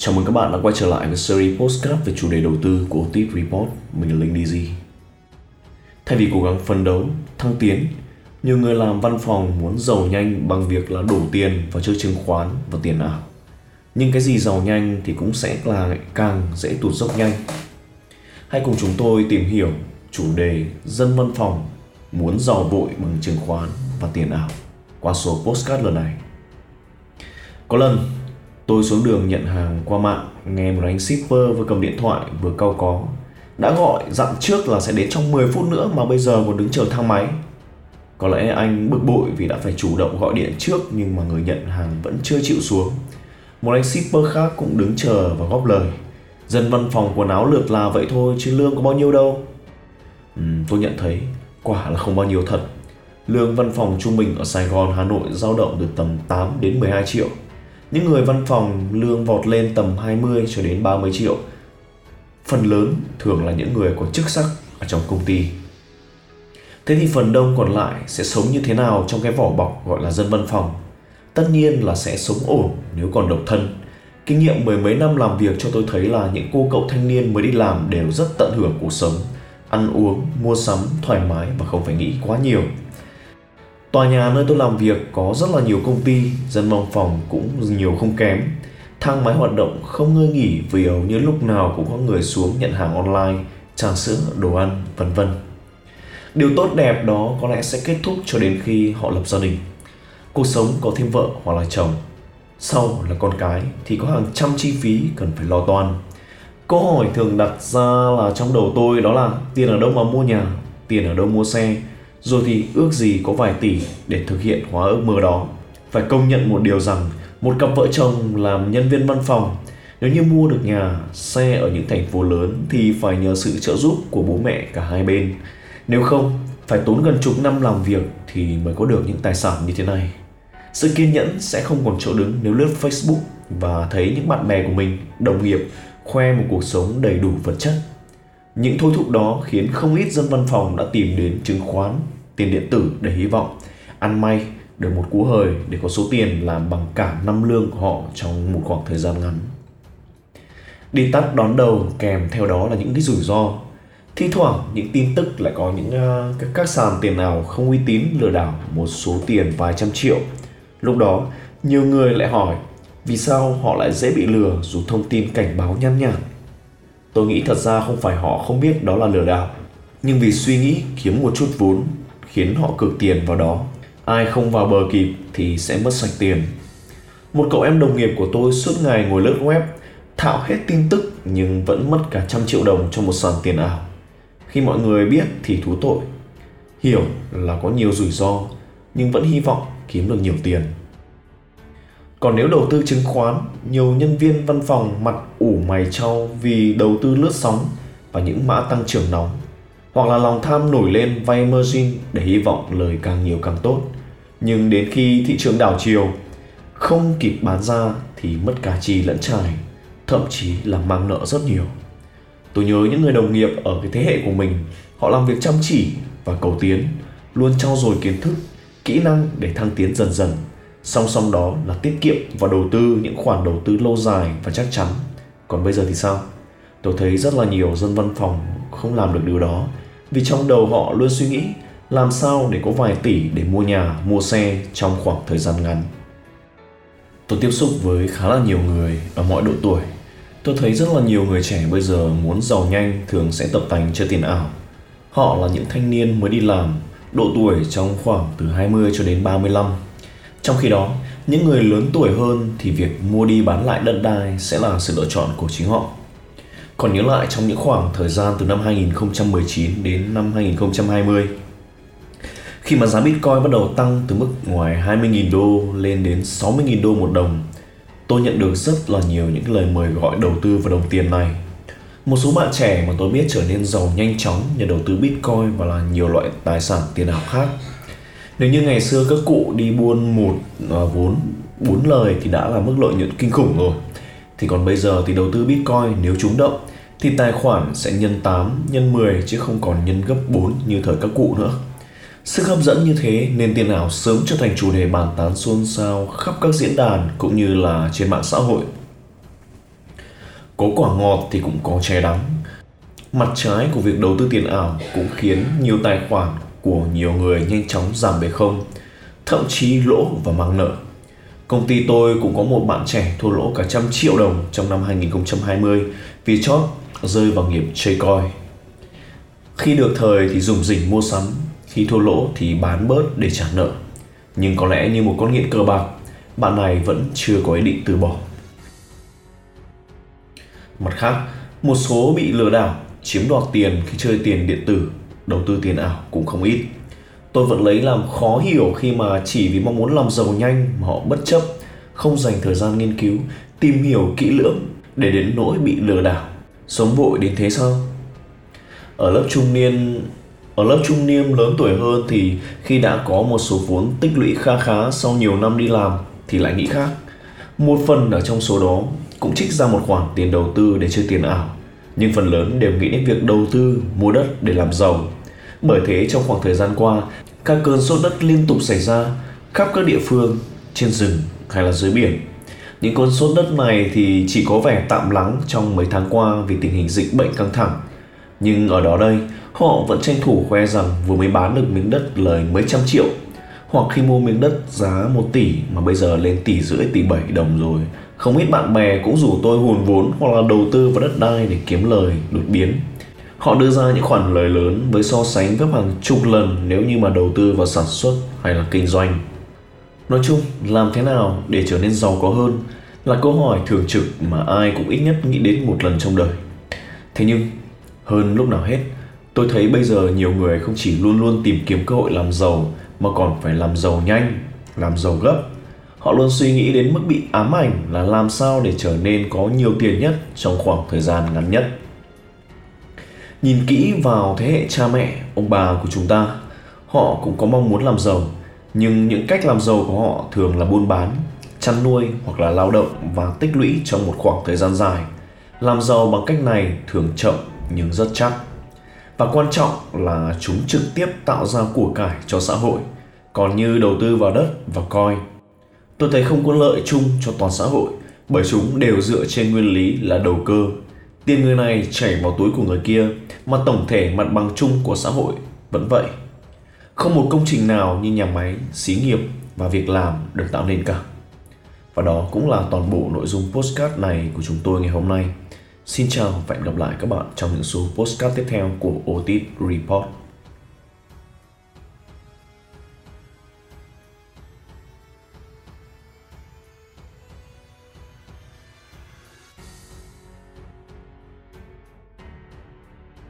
Chào mừng các bạn đã quay trở lại với series postcard về chủ đề đầu tư của Tip Report. Mình là Linh DZ. Thay vì cố gắng phấn đấu, thăng tiến, nhiều người làm văn phòng muốn giàu nhanh bằng việc là đổ tiền vào chơi chứng khoán và tiền ảo. Nhưng cái gì giàu nhanh thì cũng sẽ là càng dễ tụt dốc nhanh. Hãy cùng chúng tôi tìm hiểu chủ đề dân văn phòng muốn giàu vội bằng chứng khoán và tiền ảo qua số postcard lần này. Có lần tôi xuống đường nhận hàng qua mạng nghe một anh shipper vừa cầm điện thoại vừa cau có đã gọi dặn trước là sẽ đến trong 10 phút nữa mà bây giờ còn đứng chờ thang máy. Có lẽ anh bực bội vì đã phải chủ động gọi điện trước nhưng mà người nhận hàng vẫn chưa chịu xuống. Một anh shipper khác cũng đứng chờ và góp lời. Dân văn phòng quần áo lượt là vậy thôi chứ lương có bao nhiêu đâu. Ừ, tôi nhận thấy quả là không bao nhiêu thật. Lương văn phòng trung bình ở Sài Gòn, Hà Nội dao động từ tầm 8 đến 12 triệu. Những người văn phòng lương vọt lên tầm 20 cho đến 30 triệu. Phần lớn thường là những người có chức sắc ở trong công ty. Thế thì phần đông còn lại sẽ sống như thế nào trong cái vỏ bọc gọi là dân văn phòng? Tất nhiên là sẽ sống ổn nếu còn độc thân. Kinh nghiệm mười mấy năm làm việc cho tôi thấy là những cô cậu thanh niên mới đi làm đều rất tận hưởng cuộc sống, ăn uống, mua sắm thoải mái và không phải nghĩ quá nhiều. Tòa nhà nơi tôi làm việc có rất là nhiều công ty, dân văn phòng cũng nhiều không kém. Thang máy hoạt động không ngơi nghỉ vì hầu như lúc nào cũng có người xuống nhận hàng online, trà sữa, đồ ăn, vân vân. Điều tốt đẹp đó có lẽ sẽ kết thúc cho đến khi họ lập gia đình. Cuộc sống có thêm vợ hoặc là chồng. Sau là con cái thì có hàng trăm chi phí cần phải lo toan. Câu hỏi thường đặt ra là trong đầu tôi đó là tiền ở đâu mà mua nhà, tiền ở đâu mua xe, rồi thì ước gì có vài tỷ để thực hiện hóa ước mơ đó. Phải công nhận một điều rằng một cặp vợ chồng làm nhân viên văn phòng nếu như mua được nhà, xe ở những thành phố lớn thì phải nhờ sự trợ giúp của bố mẹ cả hai bên. Nếu không, phải tốn gần chục năm làm việc thì mới có được những tài sản như thế này. Sự kiên nhẫn sẽ không còn chỗ đứng nếu lướt Facebook và thấy những bạn bè của mình, đồng nghiệp khoe một cuộc sống đầy đủ vật chất những thôi thúc đó khiến không ít dân văn phòng đã tìm đến chứng khoán, tiền điện tử để hy vọng ăn may được một cú hời để có số tiền làm bằng cả năm lương của họ trong một khoảng thời gian ngắn. Đi tắt đón đầu kèm theo đó là những cái rủi ro. Thi thoảng những tin tức lại có những uh, các, các sàn tiền nào không uy tín lừa đảo một số tiền vài trăm triệu. Lúc đó nhiều người lại hỏi vì sao họ lại dễ bị lừa dù thông tin cảnh báo nhăn nhản Tôi nghĩ thật ra không phải họ không biết đó là lừa đảo, nhưng vì suy nghĩ kiếm một chút vốn khiến họ cược tiền vào đó. Ai không vào bờ kịp thì sẽ mất sạch tiền. Một cậu em đồng nghiệp của tôi suốt ngày ngồi lướt web, thạo hết tin tức nhưng vẫn mất cả trăm triệu đồng cho một sàn tiền ảo. Khi mọi người biết thì thú tội. Hiểu là có nhiều rủi ro nhưng vẫn hy vọng kiếm được nhiều tiền. Còn nếu đầu tư chứng khoán, nhiều nhân viên văn phòng mặt ủ mày trao vì đầu tư lướt sóng và những mã tăng trưởng nóng, hoặc là lòng tham nổi lên vay margin để hy vọng lời càng nhiều càng tốt. Nhưng đến khi thị trường đảo chiều, không kịp bán ra thì mất cả chi lẫn trải, thậm chí là mang nợ rất nhiều. Tôi nhớ những người đồng nghiệp ở cái thế hệ của mình, họ làm việc chăm chỉ và cầu tiến, luôn trau dồi kiến thức, kỹ năng để thăng tiến dần dần song song đó là tiết kiệm và đầu tư những khoản đầu tư lâu dài và chắc chắn. Còn bây giờ thì sao? Tôi thấy rất là nhiều dân văn phòng không làm được điều đó, vì trong đầu họ luôn suy nghĩ làm sao để có vài tỷ để mua nhà, mua xe trong khoảng thời gian ngắn. Tôi tiếp xúc với khá là nhiều người ở mọi độ tuổi. Tôi thấy rất là nhiều người trẻ bây giờ muốn giàu nhanh thường sẽ tập tành chơi tiền ảo. Họ là những thanh niên mới đi làm, độ tuổi trong khoảng từ 20 cho đến 35 trong khi đó, những người lớn tuổi hơn thì việc mua đi bán lại đất đai sẽ là sự lựa chọn của chính họ. Còn nhớ lại trong những khoảng thời gian từ năm 2019 đến năm 2020, khi mà giá Bitcoin bắt đầu tăng từ mức ngoài 20.000 đô lên đến 60.000 đô một đồng, tôi nhận được rất là nhiều những lời mời gọi đầu tư vào đồng tiền này. Một số bạn trẻ mà tôi biết trở nên giàu nhanh chóng nhờ đầu tư Bitcoin và là nhiều loại tài sản tiền ảo khác nếu như ngày xưa các cụ đi buôn một à, vốn bốn lời thì đã là mức lợi nhuận kinh khủng rồi thì còn bây giờ thì đầu tư bitcoin nếu trúng động thì tài khoản sẽ nhân 8, nhân 10 chứ không còn nhân gấp 4 như thời các cụ nữa. Sức hấp dẫn như thế nên tiền ảo sớm trở thành chủ đề bàn tán xôn xao khắp các diễn đàn cũng như là trên mạng xã hội. Có quả ngọt thì cũng có trái đắng. Mặt trái của việc đầu tư tiền ảo cũng khiến nhiều tài khoản của nhiều người nhanh chóng giảm về không, thậm chí lỗ và mang nợ. Công ty tôi cũng có một bạn trẻ thua lỗ cả trăm triệu đồng trong năm 2020 vì chót rơi vào nghiệp chơi coi. Khi được thời thì dùng rỉnh mua sắm, khi thua lỗ thì bán bớt để trả nợ. Nhưng có lẽ như một con nghiện cờ bạc, bạn này vẫn chưa có ý định từ bỏ. Mặt khác, một số bị lừa đảo, chiếm đoạt tiền khi chơi tiền điện tử, đầu tư tiền ảo cũng không ít. Tôi vẫn lấy làm khó hiểu khi mà chỉ vì mong muốn làm giàu nhanh mà họ bất chấp, không dành thời gian nghiên cứu, tìm hiểu kỹ lưỡng để đến nỗi bị lừa đảo. Sống vội đến thế sao? Ở lớp trung niên ở lớp trung niên lớn tuổi hơn thì khi đã có một số vốn tích lũy kha khá sau nhiều năm đi làm thì lại nghĩ khác. Một phần ở trong số đó cũng trích ra một khoản tiền đầu tư để chơi tiền ảo. Nhưng phần lớn đều nghĩ đến việc đầu tư mua đất để làm giàu. Bởi thế trong khoảng thời gian qua, các cơn sốt đất liên tục xảy ra khắp các địa phương, trên rừng hay là dưới biển. Những cơn sốt đất này thì chỉ có vẻ tạm lắng trong mấy tháng qua vì tình hình dịch bệnh căng thẳng. Nhưng ở đó đây, họ vẫn tranh thủ khoe rằng vừa mới bán được miếng đất lời mấy trăm triệu hoặc khi mua miếng đất giá 1 tỷ mà bây giờ lên tỷ rưỡi tỷ 7 đồng rồi không ít bạn bè cũng rủ tôi hùn vốn hoặc là đầu tư vào đất đai để kiếm lời đột biến họ đưa ra những khoản lời lớn với so sánh gấp hàng chục lần nếu như mà đầu tư vào sản xuất hay là kinh doanh. Nói chung, làm thế nào để trở nên giàu có hơn là câu hỏi thường trực mà ai cũng ít nhất nghĩ đến một lần trong đời. Thế nhưng, hơn lúc nào hết, tôi thấy bây giờ nhiều người không chỉ luôn luôn tìm kiếm cơ hội làm giàu mà còn phải làm giàu nhanh, làm giàu gấp. Họ luôn suy nghĩ đến mức bị ám ảnh là làm sao để trở nên có nhiều tiền nhất trong khoảng thời gian ngắn nhất nhìn kỹ vào thế hệ cha mẹ, ông bà của chúng ta, họ cũng có mong muốn làm giàu, nhưng những cách làm giàu của họ thường là buôn bán, chăn nuôi hoặc là lao động và tích lũy trong một khoảng thời gian dài. Làm giàu bằng cách này thường chậm nhưng rất chắc. Và quan trọng là chúng trực tiếp tạo ra của cải cho xã hội, còn như đầu tư vào đất và coi. Tôi thấy không có lợi chung cho toàn xã hội, bởi chúng đều dựa trên nguyên lý là đầu cơ. Tiền người này chảy vào túi của người kia mà tổng thể mặt bằng chung của xã hội vẫn vậy. Không một công trình nào như nhà máy, xí nghiệp và việc làm được tạo nên cả. Và đó cũng là toàn bộ nội dung postcard này của chúng tôi ngày hôm nay. Xin chào và hẹn gặp lại các bạn trong những số postcard tiếp theo của Otis Report.